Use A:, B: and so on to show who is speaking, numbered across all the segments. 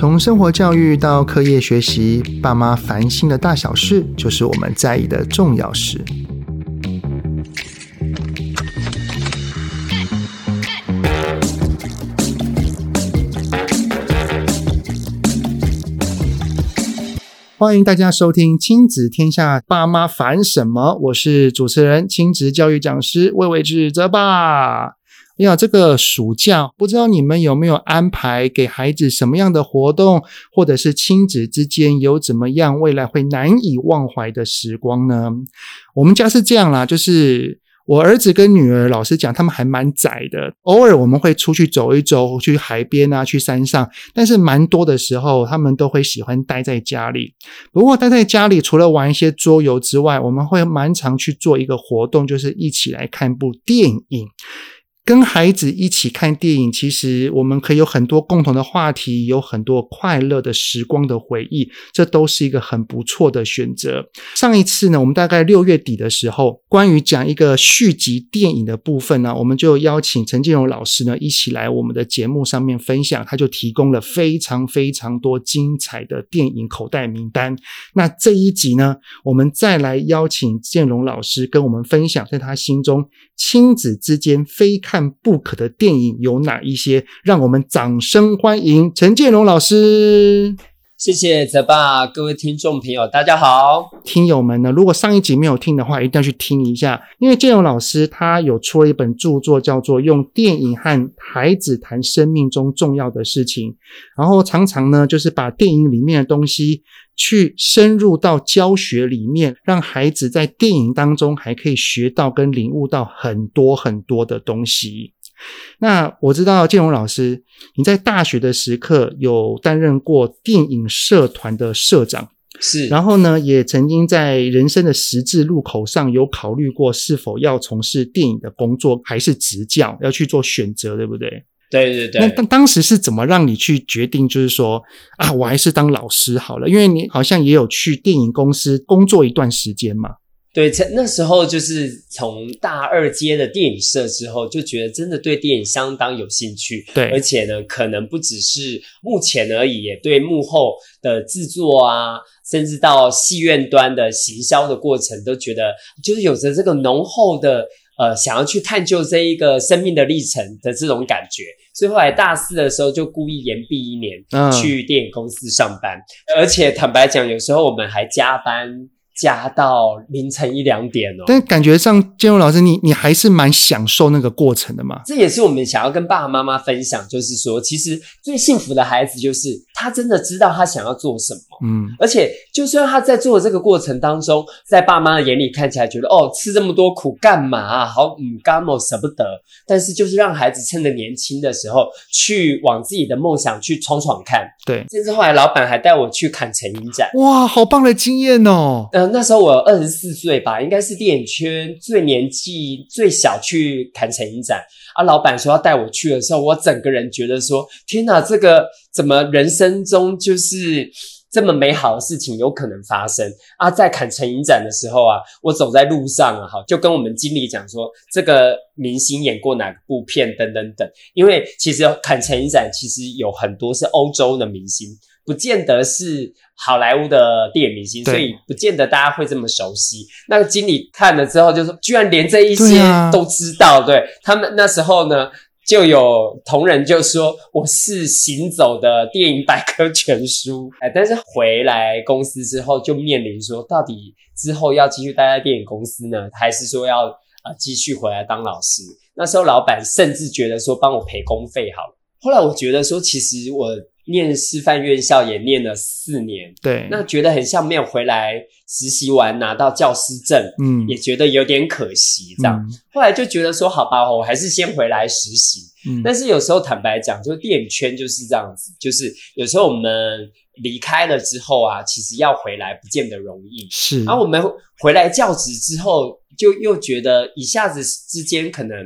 A: 从生活教育到课业学习，爸妈烦心的大小事，就是我们在意的重要事。欢迎大家收听《亲子天下》，爸妈烦什么？我是主持人、亲子教育讲师魏玮志泽爸。哎呀，这个暑假不知道你们有没有安排给孩子什么样的活动，或者是亲子之间有怎么样未来会难以忘怀的时光呢？我们家是这样啦，就是。我儿子跟女儿，老实讲，他们还蛮宅的。偶尔我们会出去走一走，去海边啊，去山上。但是蛮多的时候，他们都会喜欢待在家里。不过待在家里，除了玩一些桌游之外，我们会蛮常去做一个活动，就是一起来看部电影。跟孩子一起看电影，其实我们可以有很多共同的话题，有很多快乐的时光的回忆，这都是一个很不错的选择。上一次呢，我们大概六月底的时候，关于讲一个续集电影的部分呢，我们就邀请陈建荣老师呢一起来我们的节目上面分享，他就提供了非常非常多精彩的电影口袋名单。那这一集呢，我们再来邀请建荣老师跟我们分享，在他心中亲子之间非看不可的电影有哪一些？让我们掌声欢迎陈建荣老师。
B: 谢谢泽爸，各位听众朋友，大家好。
A: 听友们呢，如果上一集没有听的话，一定要去听一下，因为建荣老师他有出了一本著作，叫做《用电影和孩子谈生命中重要的事情》，然后常常呢，就是把电影里面的东西。去深入到教学里面，让孩子在电影当中还可以学到跟领悟到很多很多的东西。那我知道建荣老师，你在大学的时刻有担任过电影社团的社长，
B: 是，
A: 然后呢，也曾经在人生的十字路口上有考虑过是否要从事电影的工作，还是执教，要去做选择，对不对？
B: 对对对，
A: 那当当时是怎么让你去决定，就是说啊，我还是当老师好了，因为你好像也有去电影公司工作一段时间嘛。
B: 对，那时候就是从大二接的电影社之后，就觉得真的对电影相当有兴趣。
A: 对，
B: 而且呢，可能不只是目前而已，也对幕后的制作啊，甚至到戏院端的行销的过程，都觉得就是有着这个浓厚的。呃，想要去探究这一个生命的历程的这种感觉，所以后来大四的时候就故意延毕一年，去电影公司上班，嗯，而且坦白讲，有时候我们还加班。加到凌晨一两点哦，
A: 但感觉上建荣老师，你你还是蛮享受那个过程的嘛？
B: 这也是我们想要跟爸爸妈妈分享，就是说，其实最幸福的孩子就是他真的知道他想要做什么，嗯，而且就算他在做的这个过程当中，在爸妈的眼里看起来觉得哦，吃这么多苦干嘛啊？好，嗯，干嘛舍不得？但是就是让孩子趁着年轻的时候去往自己的梦想去闯闯看，
A: 对。
B: 甚至后来老板还带我去看成影展，
A: 哇，好棒的经验哦。
B: 嗯。那时候我二十四岁吧，应该是电影圈最年纪最小去砍成影展啊。老板说要带我去的时候，我整个人觉得说：天哪，这个怎么人生中就是这么美好的事情有可能发生啊？在坎城影展的时候啊，我走在路上啊，哈，就跟我们经理讲说，这个明星演过哪部片等等等。因为其实坎城影展其实有很多是欧洲的明星。不见得是好莱坞的电影明星，所以不见得大家会这么熟悉。那个经理看了之后就说：“居然连这一些都知道。对”、啊、对他们那时候呢，就有同仁就说：“我是行走的电影百科全书。”哎，但是回来公司之后，就面临说，到底之后要继续待在电影公司呢，还是说要啊继续回来当老师？那时候老板甚至觉得说，帮我赔工费好了。后来我觉得说，其实我。念师范院校也念了四年，
A: 对，
B: 那觉得很像没有回来实习完拿到教师证，嗯，也觉得有点可惜，这样、嗯。后来就觉得说，好吧，我还是先回来实习。嗯，但是有时候坦白讲，就电影圈就是这样子，就是有时候我们离开了之后啊，其实要回来不见得容易。
A: 是，
B: 然后我们回来教职之后，就又觉得一下子之间可能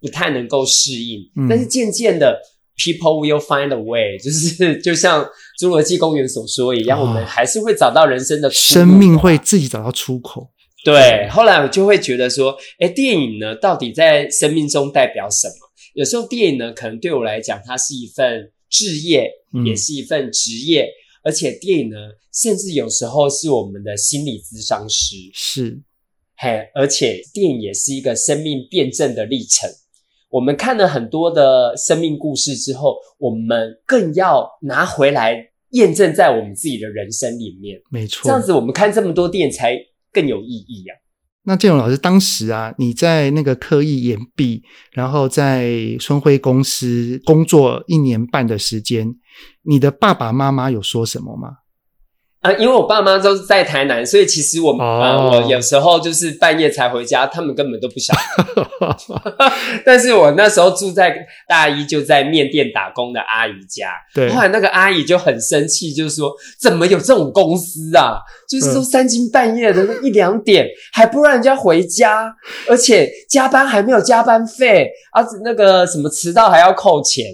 B: 不太能够适应，嗯、但是渐渐的。People will find a way，就是就像侏罗纪公园所说一样，哦，我们还是会找到人生的出口，
A: 生命会自己找到出口。
B: 对，后来我就会觉得说，哎，电影呢，到底在生命中代表什么？有时候电影呢，可能对我来讲，它是一份置业，也是一份职业，嗯、而且电影呢，甚至有时候是我们的心理咨商师。
A: 是，
B: 嘿，而且电影也是一个生命辩证的历程。我们看了很多的生命故事之后，我们更要拿回来验证在我们自己的人生里面。
A: 没错，
B: 这样子我们看这么多电影才更有意义啊。
A: 那建荣老师，当时啊，你在那个刻意延毕，然后在春晖公司工作一年半的时间，你的爸爸妈妈有说什么吗？
B: 啊，因为我爸妈都是在台南，所以其实我、我有时候就是半夜才回家，他们根本都不晓得。但是我那时候住在大一，就在面店打工的阿姨家。对，后来那个阿姨就很生气，就是说怎么有这种公司啊？就是说三更半夜的那一两点还不让人家回家，而且加班还没有加班费，而、啊、那个什么迟到还要扣钱。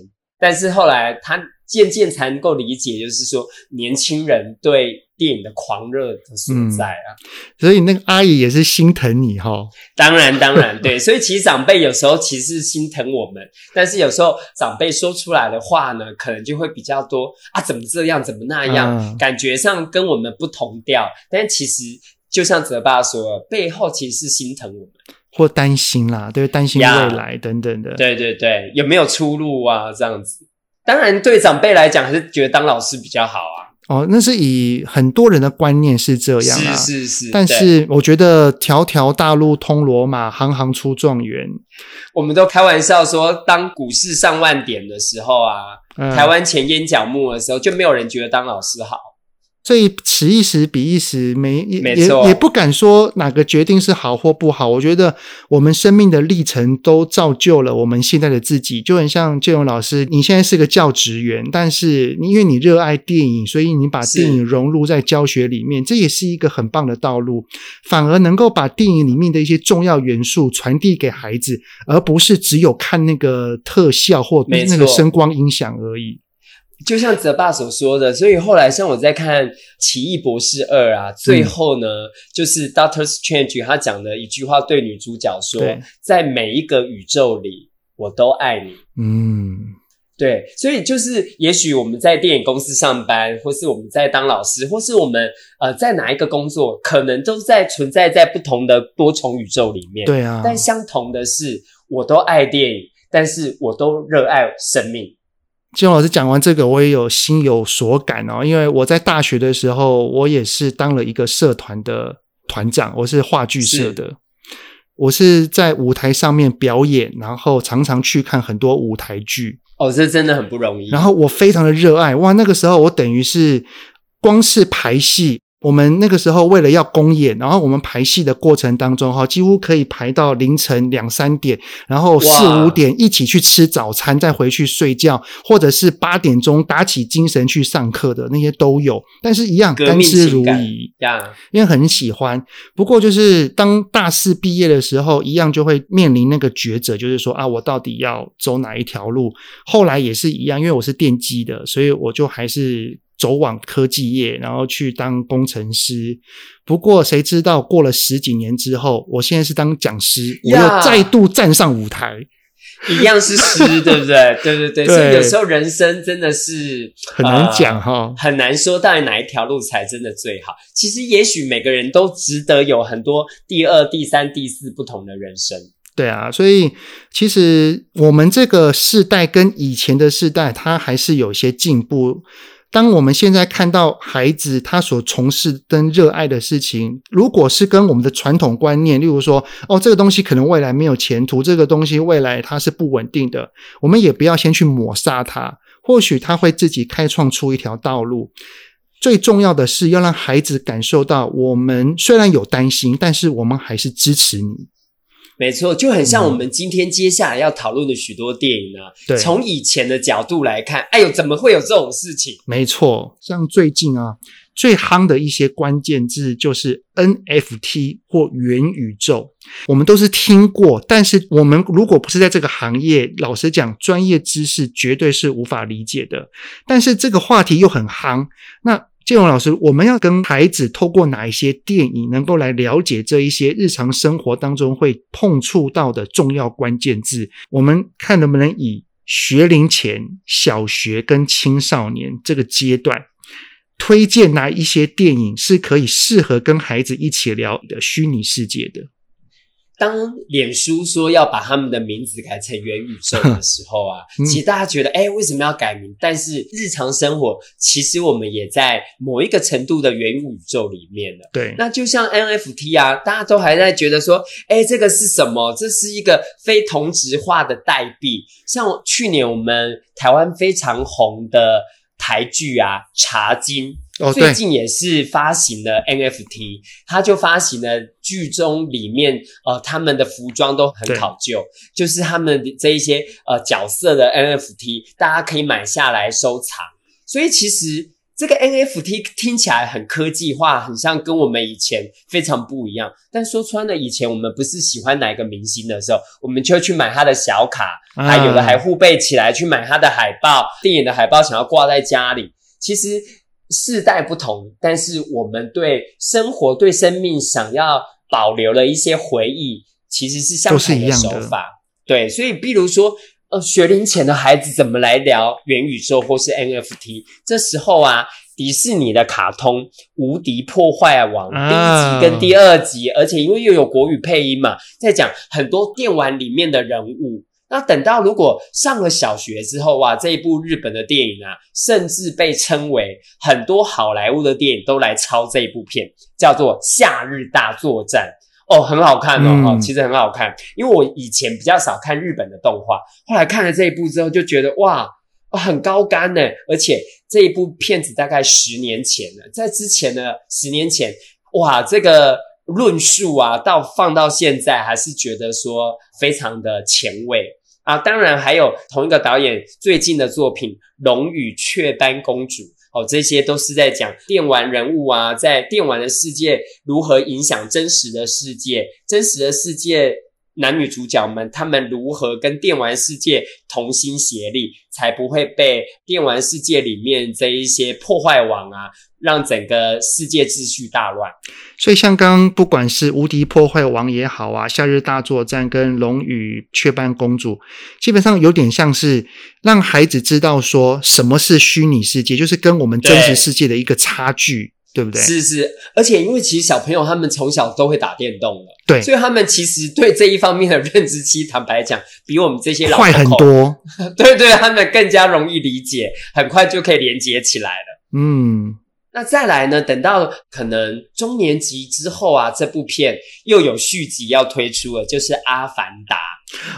B: 但是后来他。渐渐才能够理解，就是说年轻人对电影的狂热的所在啊、嗯。
A: 所以那个阿姨也是心疼你哈。
B: 当然，当然，对。所以其实长辈有时候其实是心疼我们，但是有时候长辈说出来的话呢，可能就会比较多啊，怎么这样，怎么那样，嗯、感觉上跟我们不同调。但其实就像泽爸说，背后其实是心疼我们，
A: 或担心啦，对，担心未来等等的。
B: 对对对，有没有出路啊？这样子。当然，对长辈来讲，还是觉得当老师比较好啊。
A: 哦，那是以很多人的观念是这样啊。
B: 是是是。
A: 但是我觉得“条条大路通罗马，行行出状元”。
B: 我们都开玩笑说，当股市上万点的时候啊，嗯、台湾前烟角木的时候，就没有人觉得当老师好。
A: 所以此一时彼一时，没
B: 没
A: 也也不敢说哪个决定是好或不好。我觉得我们生命的历程都造就了我们现在的自己。就很像建勇老师，你现在是个教职员，但是因为你热爱电影，所以你把电影融入在教学里面，这也是一个很棒的道路。反而能够把电影里面的一些重要元素传递给孩子，而不是只有看那个特效或那个声光音响而已。
B: 就像泽爸所说的，所以后来像我在看《奇异博士二》啊，最后呢，嗯、就是 Doctor Strange 他讲的一句话，对女主角说：“在每一个宇宙里，我都爱你。”嗯，对，所以就是也许我们在电影公司上班，或是我们在当老师，或是我们呃在哪一个工作，可能都在存在在不同的多重宇宙里面。
A: 对啊，
B: 但相同的是，我都爱电影，但是我都热爱生命。
A: 建荣老师讲完这个，我也有心有所感哦。因为我在大学的时候，我也是当了一个社团的团长，我是话剧社的。是我是在舞台上面表演，然后常常去看很多舞台剧。
B: 哦，这真的很不容易。
A: 然后我非常的热爱，哇，那个时候我等于是光是排戏。我们那个时候为了要公演，然后我们排戏的过程当中，哈，几乎可以排到凌晨两三点，然后四五点一起去吃早餐，再回去睡觉，或者是八点钟打起精神去上课的那些都有。但是，一样甘之如饴，因为很喜欢。不过，就是当大四毕业的时候，一样就会面临那个抉择，就是说啊，我到底要走哪一条路？后来也是一样，因为我是电机的，所以我就还是。走往科技业，然后去当工程师。不过，谁知道过了十几年之后，我现在是当讲师，我又再度站上舞台，
B: 一样是师，对不对？对对对。对，所以有时候人生真的是
A: 很难讲哈、呃，
B: 很难说到底哪一条路才真的最好。其实，也许每个人都值得有很多第二、第三、第四不同的人生。
A: 对啊，所以其实我们这个世代跟以前的世代，它还是有些进步。当我们现在看到孩子他所从事跟热爱的事情，如果是跟我们的传统观念，例如说，哦，这个东西可能未来没有前途，这个东西未来它是不稳定的，我们也不要先去抹杀它，或许他会自己开创出一条道路。最重要的是要让孩子感受到，我们虽然有担心，但是我们还是支持你。
B: 没错，就很像我们今天接下来要讨论的许多电影啊。对，从以前的角度来看，哎呦，怎么会有这种事情？
A: 没错，像最近啊，最夯的一些关键字就是 NFT 或元宇宙，我们都是听过，但是我们如果不是在这个行业，老实讲，专业知识绝对是无法理解的。但是这个话题又很夯，那。建荣老师，我们要跟孩子透过哪一些电影，能够来了解这一些日常生活当中会碰触到的重要关键字？我们看能不能以学龄前、小学跟青少年这个阶段，推荐哪一些电影是可以适合跟孩子一起聊的虚拟世界的？
B: 当脸书说要把他们的名字改成元宇宙的时候啊，嗯、其实大家觉得，哎，为什么要改名？但是日常生活，其实我们也在某一个程度的元宇宙里面了。
A: 对，
B: 那就像 NFT 啊，大家都还在觉得说，哎，这个是什么？这是一个非同质化的代币。像去年我们台湾非常红的台剧啊，《茶金》。哦、最近也是发行了 NFT，他就发行了剧中里面呃他们的服装都很考究，就是他们这一些呃角色的 NFT，大家可以买下来收藏。所以其实这个 NFT 听起来很科技化，很像跟我们以前非常不一样。但说穿了，以前我们不是喜欢哪一个明星的时候，我们就去买他的小卡，还有的还互背起来去买他的海报，电影的海报想要挂在家里。其实。世代不同，但是我们对生活、对生命想要保留的一些回忆，其实是相同的手法。对，所以，比如说，呃，学龄前的孩子怎么来聊元宇宙或是 NFT？这时候啊，迪士尼的卡通《无敌破坏王》第一集跟第二集，啊、而且因为又有国语配音嘛，在讲很多电玩里面的人物。那等到如果上了小学之后，哇，这一部日本的电影啊，甚至被称为很多好莱坞的电影都来抄这一部片，叫做《夏日大作战》哦，很好看哦，嗯、哦，其实很好看。因为我以前比较少看日本的动画，后来看了这一部之后，就觉得哇，很高干呢。而且这一部片子大概十年前了，在之前呢，十年前，哇，这个论述啊，到放到现在还是觉得说非常的前卫。啊，当然还有同一个导演最近的作品《龙与雀斑公主》哦，这些都是在讲电玩人物啊，在电玩的世界如何影响真实的世界，真实的世界。男女主角们，他们如何跟电玩世界同心协力，才不会被电玩世界里面这一些破坏王啊，让整个世界秩序大乱。
A: 所以，像刚刚不管是无敌破坏王也好啊，夏日大作战跟龙与雀斑公主，基本上有点像是让孩子知道说什么是虚拟世界，就是跟我们真实世界的一个差距。对不对？是
B: 是，而且因为其实小朋友他们从小都会打电动的，
A: 对，
B: 所以他们其实对这一方面的认知，其实坦白讲，比我们这些老
A: 快很多。
B: 对对，他们更加容易理解，很快就可以连接起来了。
A: 嗯，
B: 那再来呢？等到可能中年级之后啊，这部片又有续集要推出了，就是《阿凡达》。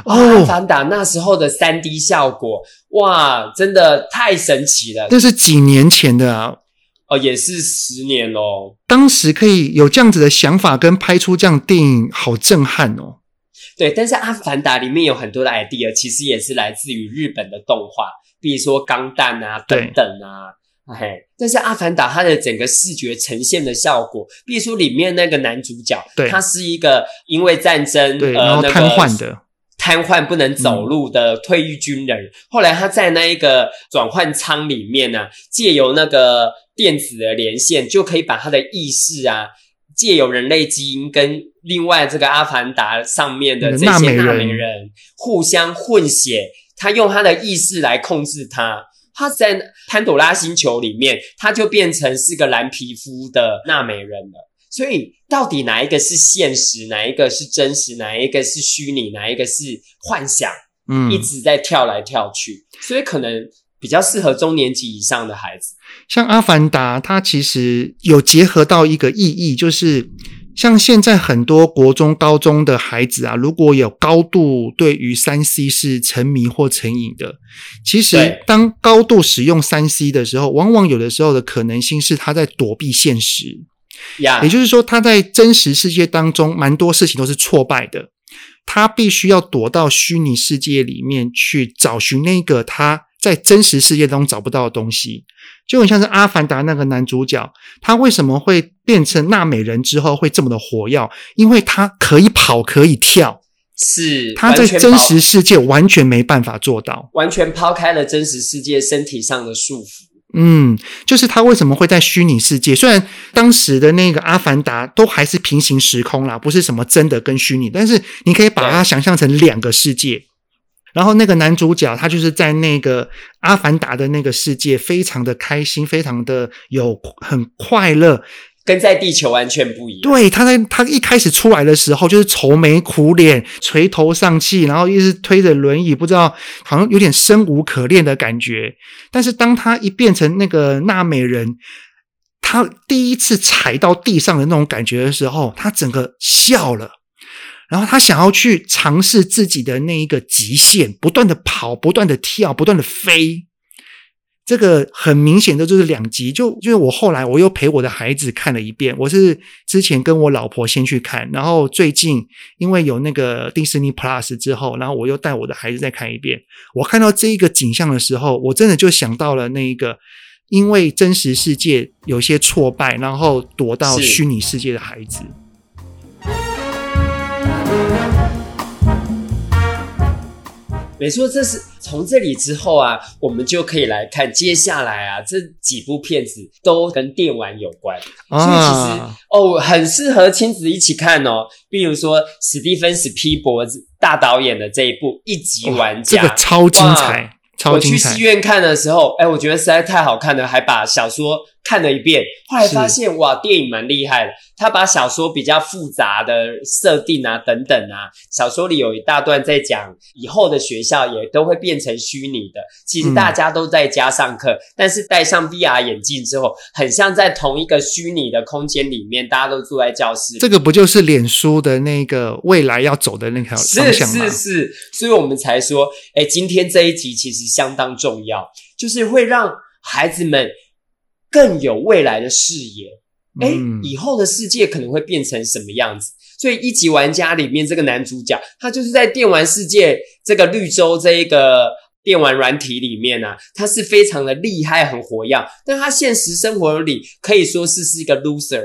B: 哦，《阿凡达》那时候的三 D 效果，哇，真的太神奇了。
A: 这是几年前的啊。
B: 哦，也是十年咯。
A: 当时可以有这样子的想法跟拍出这样电影，好震撼哦。
B: 对，但是《阿凡达》里面有很多的 idea，其实也是来自于日本的动画，比如说《钢弹》啊等等啊。哎，但是《阿凡达》它的整个视觉呈现的效果，比如说里面那个男主角，对，他是一个因为战争
A: 对然后瘫痪的。
B: 瘫痪不能走路的退役军人，嗯、后来他在那一个转换舱里面呢、啊，借由那个电子的连线，就可以把他的意识啊，借由人类基因跟另外这个阿凡达上面的这些纳美人互相混血，他用他的意识来控制他。他在潘朵拉星球里面，他就变成是个蓝皮肤的纳美人了。所以，到底哪一个是现实，哪一个是真实，哪一个是虚拟，哪一个是幻想？嗯，一直在跳来跳去，所以可能比较适合中年级以上的孩子。
A: 像《阿凡达》，它其实有结合到一个意义，就是像现在很多国中、高中的孩子啊，如果有高度对于三 C 是沉迷或成瘾的，其实当高度使用三 C 的时候，往往有的时候的可能性是他在躲避现
B: 实。
A: 也就是说，他在真实世界当中，蛮多事情都是挫败的。他必须要躲到虚拟世界里面去找寻那个他在真实世界中找不到的东西。就很像是《阿凡达》那个男主角，他为什么会变成纳美人之后会这么的火药？因为他可以跑，可以跳，
B: 是
A: 他在真实世界完全没办法做到，
B: 完全抛开了真实世界身体上的束缚。
A: 嗯，就是他为什么会在虚拟世界？虽然当时的那个阿凡达都还是平行时空啦，不是什么真的跟虚拟，但是你可以把它想象成两个世界。然后那个男主角他就是在那个阿凡达的那个世界，非常的开心，非常的有很快乐。
B: 跟在地球完全不一样。
A: 对，他在他一开始出来的时候，就是愁眉苦脸、垂头丧气，然后一直推着轮椅，不知道好像有点生无可恋的感觉。但是当他一变成那个纳美人，他第一次踩到地上的那种感觉的时候，他整个笑了，然后他想要去尝试自己的那一个极限，不断的跑，不断的跳，不断的飞。这个很明显的就是两极，就就是我后来我又陪我的孩子看了一遍。我是之前跟我老婆先去看，然后最近因为有那个迪士尼 Plus 之后，然后我又带我的孩子再看一遍。我看到这一个景象的时候，我真的就想到了那一个因为真实世界有些挫败，然后躲到虚拟世界的孩子。
B: 没错，这是从这里之后啊，我们就可以来看接下来啊这几部片子都跟电玩有关，啊、所以其实哦很适合亲子一起看哦。比如说史蒂芬史皮博大导演的这一部《一级玩家》，
A: 这个超精彩，超精彩。
B: 我去戏院看的时候，哎，我觉得实在太好看了，还把小说看了一遍，后来发现哇，电影蛮厉害的。他把小说比较复杂的设定啊等等啊，小说里有一大段在讲以后的学校也都会变成虚拟的。其实大家都在家上课，嗯、但是戴上 VR 眼镜之后，很像在同一个虚拟的空间里面，大家都坐在教室里。
A: 这个不就是脸书的那个未来要走的那条方向吗？
B: 是是是，所以我们才说，哎，今天这一集其实相当重要，就是会让孩子们更有未来的视野。哎，以后的世界可能会变成什么样子？所以一级玩家里面这个男主角，他就是在电玩世界这个绿洲这一个电玩软体里面啊，他是非常的厉害，很活跃。但他现实生活里可以说是是一个 loser，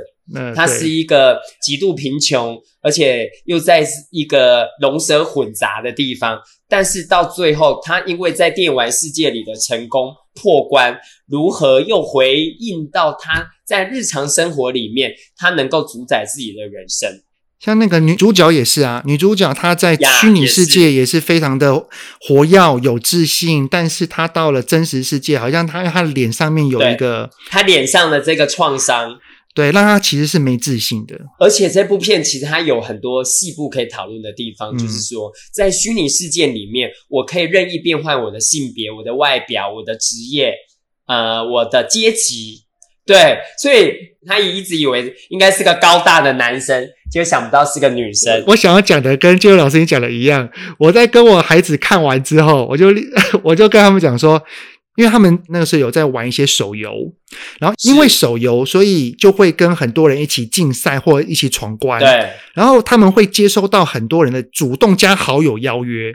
B: 他是一个极度贫穷，而且又在一个龙蛇混杂的地方。但是到最后，他因为在电玩世界里的成功破关，如何又回应到他在日常生活里面，他能够主宰自己的人生？
A: 像那个女主角也是啊，女主角她在虚拟世界也是非常的活跃、有自信，但是她到了真实世界，好像她她的脸上面有一个，
B: 她脸上的这个创伤。
A: 对，让他其实是没自信的。
B: 而且这部片其实它有很多细部可以讨论的地方，嗯、就是说，在虚拟世界里面，我可以任意变换我的性别、我的外表、我的职业，呃，我的阶级。对，所以他也一直以为应该是个高大的男生，结果想不到是个女生。
A: 我想要讲的跟就老师你讲的一样，我在跟我孩子看完之后，我就 我就跟他们讲说。因为他们那个时候有在玩一些手游，然后因为手游，所以就会跟很多人一起竞赛或一起闯关。
B: 对，
A: 然后他们会接收到很多人的主动加好友邀约，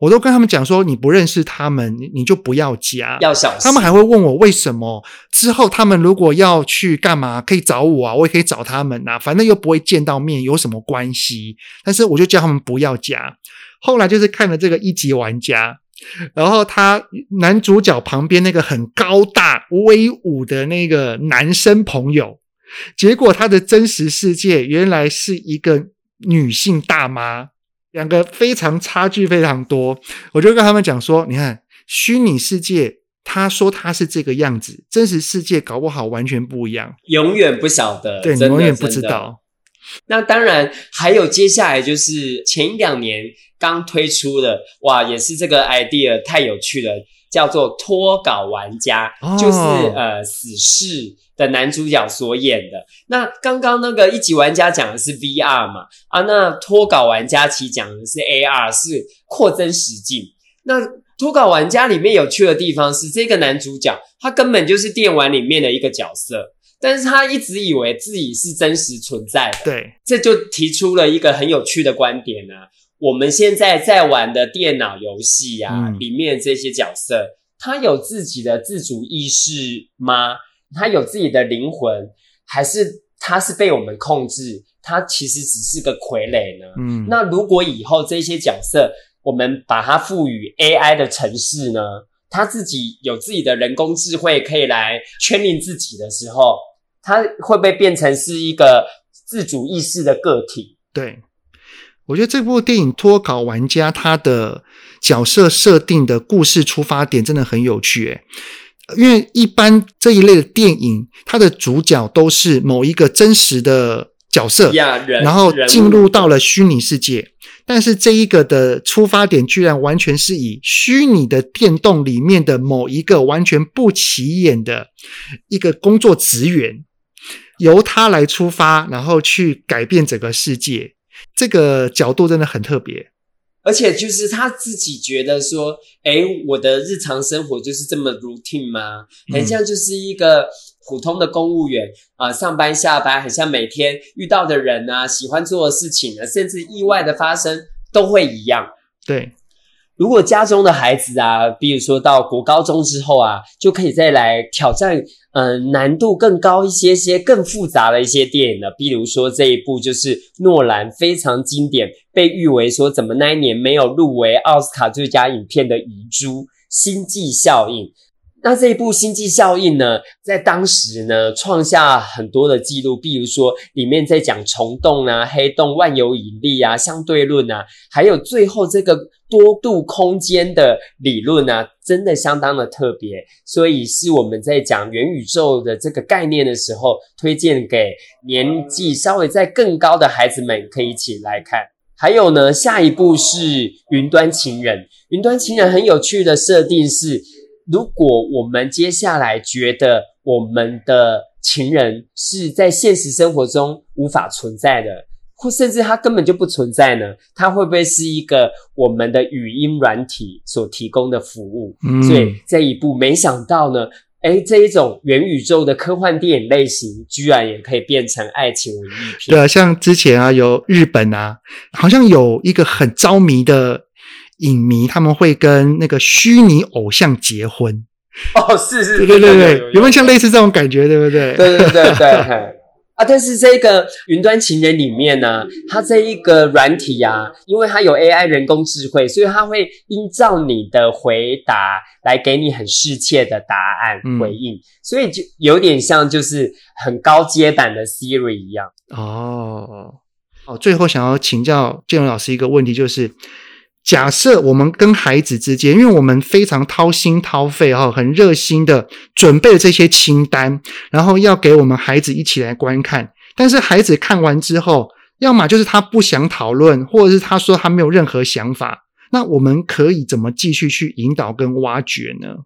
A: 我都跟他们讲说，你不认识他们，你就不要加，
B: 要小心。
A: 他们还会问我为什么，之后他们如果要去干嘛，可以找我啊，我也可以找他们啊，反正又不会见到面，有什么关系？但是我就叫他们不要加。后来就是看了这个一级玩家。然后他男主角旁边那个很高大威武的那个男生朋友，结果他的真实世界原来是一个女性大妈，两个非常差距非常多。我就跟他们讲说，你看虚拟世界，他说他是这个样子，真实世界搞不好完全不一样，
B: 永远不晓得，
A: 对，你永远不知道。
B: 那当然还有接下来就是前一两年。刚推出的哇，也是这个 idea 太有趣了，叫做脱稿玩家，哦、就是呃死侍的男主角所演的。那刚刚那个一级玩家讲的是 VR 嘛，啊，那脱稿玩家其实讲的是 AR，是扩增实境。那脱稿玩家里面有趣的地方是，这个男主角他根本就是电玩里面的一个角色，但是他一直以为自己是真实存在的。
A: 对，
B: 这就提出了一个很有趣的观点啊。我们现在在玩的电脑游戏啊，嗯、里面这些角色，他有自己的自主意识吗？他有自己的灵魂，还是他是被我们控制？他其实只是个傀儡呢？嗯，那如果以后这些角色，我们把它赋予 AI 的城市呢？他自己有自己的人工智慧，可以来圈定自己的时候，他会不会变成是一个自主意识的个体？
A: 对。我觉得这部电影《脱稿玩家》他的角色设定的故事出发点真的很有趣，诶，因为一般这一类的电影，它的主角都是某一个真实的角色，然后进入到了虚拟世界。但是这一个的出发点居然完全是以虚拟的电动里面的某一个完全不起眼的一个工作职员，由他来出发，然后去改变整个世界。这个角度真的很特别，
B: 而且就是他自己觉得说：“哎，我的日常生活就是这么 routine 吗？很像就是一个普通的公务员啊，上班下班，很像每天遇到的人啊，喜欢做的事情啊，甚至意外的发生都会一样。”
A: 对，
B: 如果家中的孩子啊，比如说到国高中之后啊，就可以再来挑战。嗯，难度更高一些些，更复杂的一些电影了，比如说这一部就是诺兰非常经典，被誉为说怎么那一年没有入围奥斯卡最佳影片的遗珠《星际效应》。那这一部《星际效应》呢，在当时呢创下很多的记录，比如说里面在讲虫洞啊、黑洞、万有引力啊、相对论啊，还有最后这个。多度空间的理论啊，真的相当的特别，所以是我们在讲元宇宙的这个概念的时候，推荐给年纪稍微再更高的孩子们可以一起来看。还有呢，下一部是《云端情人》。《云端情人》很有趣的设定是，如果我们接下来觉得我们的情人是在现实生活中无法存在的。或甚至它根本就不存在呢？它会不会是一个我们的语音软体所提供的服务？嗯，所以这一步没想到呢，哎，这一种元宇宙的科幻电影类型，居然也可以变成爱情文艺片。
A: 对啊，像之前啊，有日本啊，好像有一个很着迷的影迷，他们会跟那个虚拟偶像结婚。
B: 哦，是是，
A: 对对对对，有没有像类似这种感觉？对不对？
B: 对对对对。啊，但是这个云端情人里面呢，它这一个软体啊，因为它有 AI 人工智慧，所以它会依照你的回答来给你很适切的答案回应，嗯、所以就有点像就是很高阶版的 Siri 一样。
A: 哦，哦，最后想要请教建荣老师一个问题，就是。假设我们跟孩子之间，因为我们非常掏心掏肺哈，很热心的准备了这些清单，然后要给我们孩子一起来观看。但是孩子看完之后，要么就是他不想讨论，或者是他说他没有任何想法。那我们可以怎么继续去引导跟挖掘呢？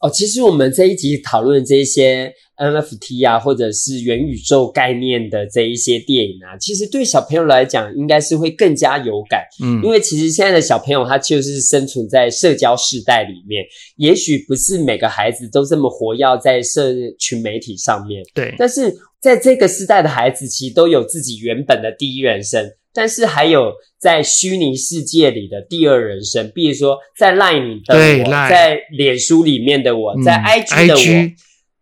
B: 哦，其实我们这一集讨论这些 NFT 啊，或者是元宇宙概念的这一些电影啊，其实对小朋友来讲，应该是会更加有感。嗯，因为其实现在的小朋友他就是生存在社交世代里面，也许不是每个孩子都这么活跃在社群媒体上面。
A: 对，
B: 但是在这个时代的孩子，其实都有自己原本的第一人生。但是还有在虚拟世界里的第二人生，比如说在 Line 里的我，在脸书里面的我，在 IG 的我，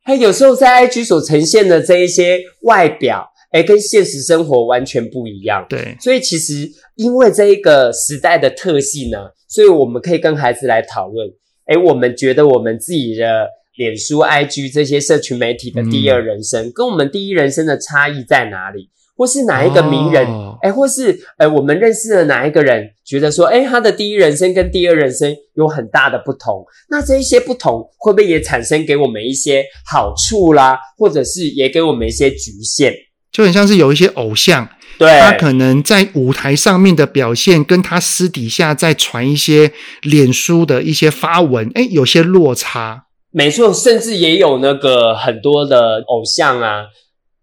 B: 还、嗯、有时候在 IG 所呈现的这一些外表，诶跟现实生活完全不一样。
A: 对，
B: 所以其实因为这一个时代的特性呢，所以我们可以跟孩子来讨论，诶我们觉得我们自己的脸书、IG 这些社群媒体的第二人生，嗯、跟我们第一人生的差异在哪里？或是哪一个名人，哎、哦，或是呃，我们认识的哪一个人，觉得说，哎，他的第一人生跟第二人生有很大的不同。那这一些不同，会不会也产生给我们一些好处啦？或者是也给我们一些局限？
A: 就很像是有一些偶像，
B: 对，
A: 他可能在舞台上面的表现，跟他私底下在传一些脸书的一些发文，哎，有些落差。
B: 没错，甚至也有那个很多的偶像啊。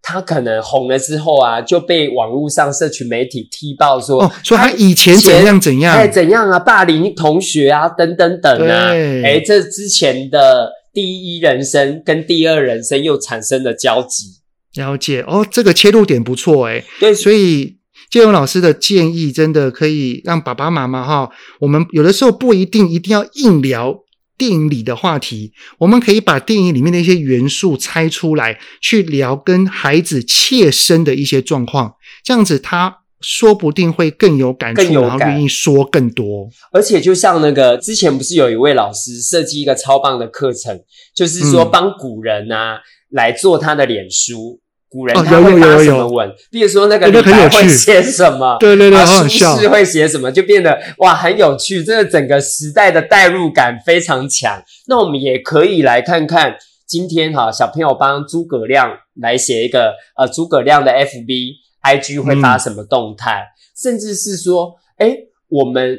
B: 他可能红了之后啊，就被网络上社群媒体踢爆说，
A: 哦，说他以前怎样？怎样，
B: 哎，怎样啊，霸凌同学啊，等等等啊，哎，这之前的第一人生跟第二人生又产生了交集。
A: 了解。哦，这个切入点不错哎，对，所以建勇老师的建议真的可以让爸爸妈妈哈，我们有的时候不一定一定要硬聊。电影里的话题，我们可以把电影里面的一些元素拆出来，去聊跟孩子切身的一些状况，这样子他说不定会更有感触，更有感，然后愿意说更多。
B: 而且就像那个之前不是有一位老师设计一个超棒的课程，就是说帮古人啊、嗯、来做他的脸书。古人他会发什么文？比如说那个李白会写什么？
A: 对对对，
B: 苏轼会写什么？就变得哇很有趣，这个整个时代的代入感非常强。那我们也可以来看看今天哈小朋友帮诸葛亮来写一个呃诸葛亮的 FB IG 会发什么动态，嗯、甚至是说哎我们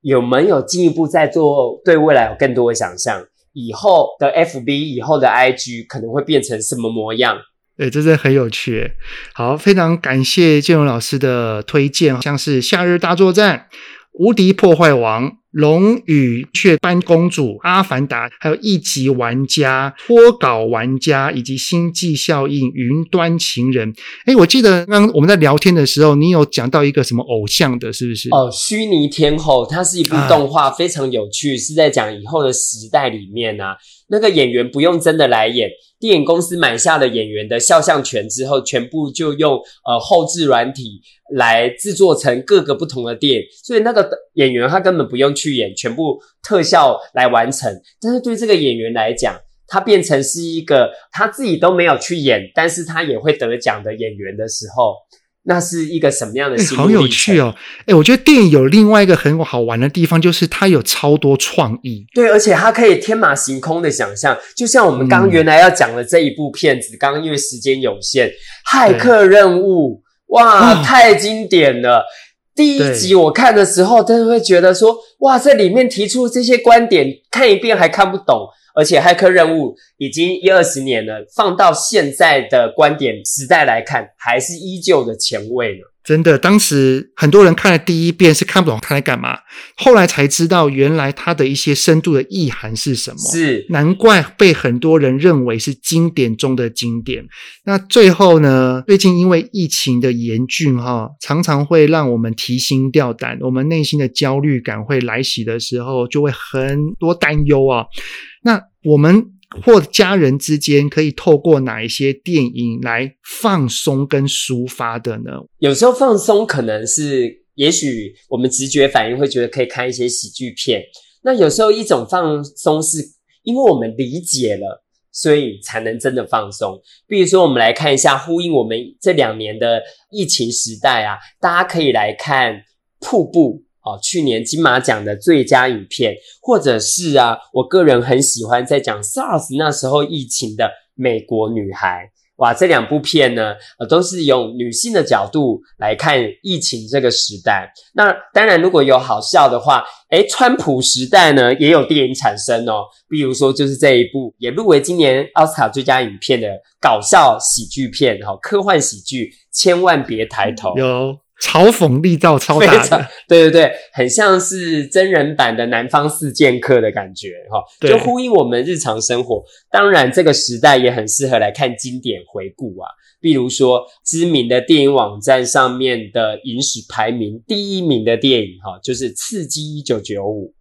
B: 有没有进一步在做对未来有更多的想象？以后的 FB 以后的 IG 可能会变成什么模样？
A: 对，这是很有趣。好，非常感谢建荣老师的推荐，像是《夏日大作战》、《无敌破坏王》、《龙与雀斑公主》、《阿凡达》，还有一级玩家、脱稿玩家以及星际效应、云端情人。哎，我记得刚刚我们在聊天的时候，你有讲到一个什么偶像的，是不是？
B: 哦，虚拟天后，它是一部动画，非常有趣，啊、是在讲以后的时代里面啊，那个演员不用真的来演。电影公司买下了演员的肖像权之后，全部就用呃后置软体来制作成各个不同的电影，所以那个演员他根本不用去演，全部特效来完成。但是对这个演员来讲，他变成是一个他自己都没有去演，但是他也会得奖的演员的时候。那是一个什么样的心理？
A: 好有趣哦！诶，我觉得电影有另外一个很好玩的地方，就是它有超多创意。
B: 对，而且它可以天马行空的想象，就像我们刚原来要讲的这一部片子，刚刚、嗯、因为时间有限，《骇客任务》哇，哦、太经典了！第一集我看的时候，真的会觉得说，哇，这里面提出这些观点，看一遍还看不懂。而且《骇客任务》已经一二十年了，放到现在的观点时代来看，还是依旧的前卫呢。
A: 真的，当时很多人看了第一遍是看不懂他在干嘛，后来才知道原来他的一些深度的意涵是什么。
B: 是，
A: 难怪被很多人认为是经典中的经典。那最后呢？最近因为疫情的严峻，哈，常常会让我们提心吊胆，我们内心的焦虑感会来袭的时候，就会很多担忧啊。那我们或家人之间可以透过哪一些电影来放松跟抒发的呢？
B: 有时候放松可能是，也许我们直觉反应会觉得可以看一些喜剧片。那有时候一种放松是因为我们理解了，所以才能真的放松。比如说，我们来看一下呼应我们这两年的疫情时代啊，大家可以来看《瀑布》。哦，去年金马奖的最佳影片，或者是啊，我个人很喜欢在讲 SARS 那时候疫情的《美国女孩》。哇，这两部片呢，呃，都是用女性的角度来看疫情这个时代。那当然，如果有好笑的话，诶，川普时代呢，也有电影产生哦。比如说，就是这一部也入围今年奥斯卡最佳影片的搞笑喜剧片，哈，科幻喜剧，千万别抬头。
A: 有。嘲讽力道超大的，
B: 对对对，很像是真人版的《南方四剑客》的感觉，哈，就呼应我们日常生活。当然，这个时代也很适合来看经典回顾啊，比如说知名的电影网站上面的影史排名第一名的电影，哈，就是《刺激一九九五》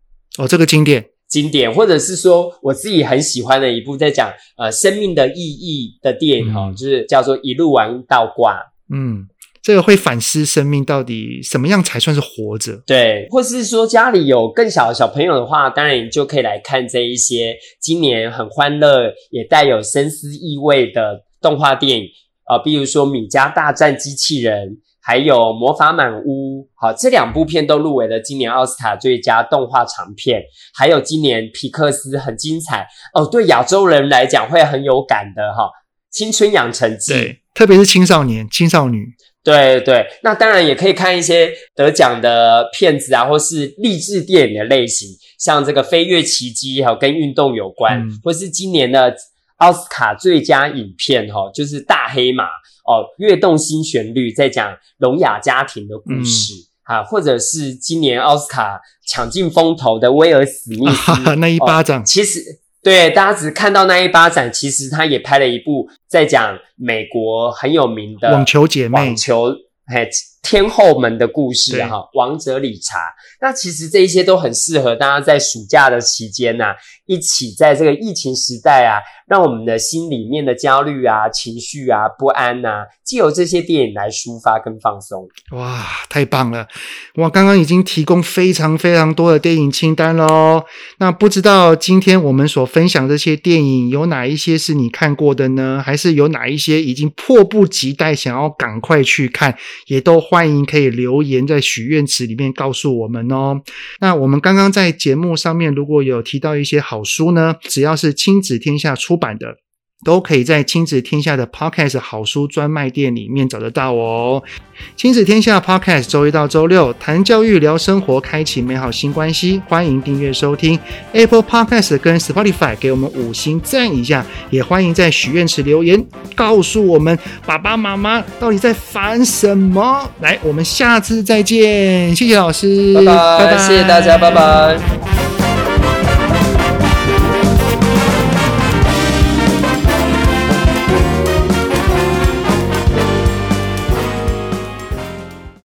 A: 哦，这个经典。
B: 经典，或者是说我自己很喜欢的一部在讲呃生命的意义的电影，哈、嗯，就是叫做《一路玩到挂》，
A: 嗯。这个会反思生命到底什么样才算是活着？
B: 对，或是说家里有更小的小朋友的话，当然你就可以来看这一些今年很欢乐也带有深思意味的动画电影啊，呃，比如说《米家大战机器人》，还有《魔法满屋》。好，这两部片都入围了今年奥斯卡最佳动画长片，还有今年皮克斯很精彩哦，对亚洲人来讲会很有感的哈，《青春养成记》，
A: 对，特别是青少年、青少女。
B: 对对，那当然也可以看一些得奖的片子啊，或是励志电影的类型，像这个《飞跃奇迹》还有跟运动有关，嗯、或是今年的奥斯卡最佳影片哈，就是《大黑马》哦，《跃动新旋律》在讲聋哑家庭的故事、嗯、啊，或者是今年奥斯卡抢尽风头的威尔史密斯、
A: 啊、那一巴掌，
B: 哦、其实。对，大家只看到那一巴掌，其实他也拍了一部在讲美国很有名的
A: 网球姐妹，
B: 网球嘿天后们的故事哈，王者理查。那其实这一些都很适合大家在暑假的期间呐、啊，一起在这个疫情时代啊，让我们的心里面的焦虑啊、情绪啊、不安呐、啊，借由这些电影来抒发跟放松。
A: 哇，太棒了！我刚刚已经提供非常非常多的电影清单喽。那不知道今天我们所分享这些电影有哪一些是你看过的呢？还是有哪一些已经迫不及待想要赶快去看？也都欢迎可以留言在许愿池里面告诉我们哦。那我们刚刚在节目上面如果有提到一些好书呢，只要是亲子天下出版的，都可以在亲子天下的 Podcast 好书专卖店里面找得到哦。亲子天下 Podcast 周一到周六谈教育、聊生活，开启美好新关系。欢迎订阅收听 Apple Podcast 跟 Spotify，给我们五星赞一下。也欢迎在许愿池留言，告诉我们爸爸妈妈到底在烦什么。来，我们下次再见，谢谢老师，
B: 拜拜，拜拜，谢谢大家，拜拜。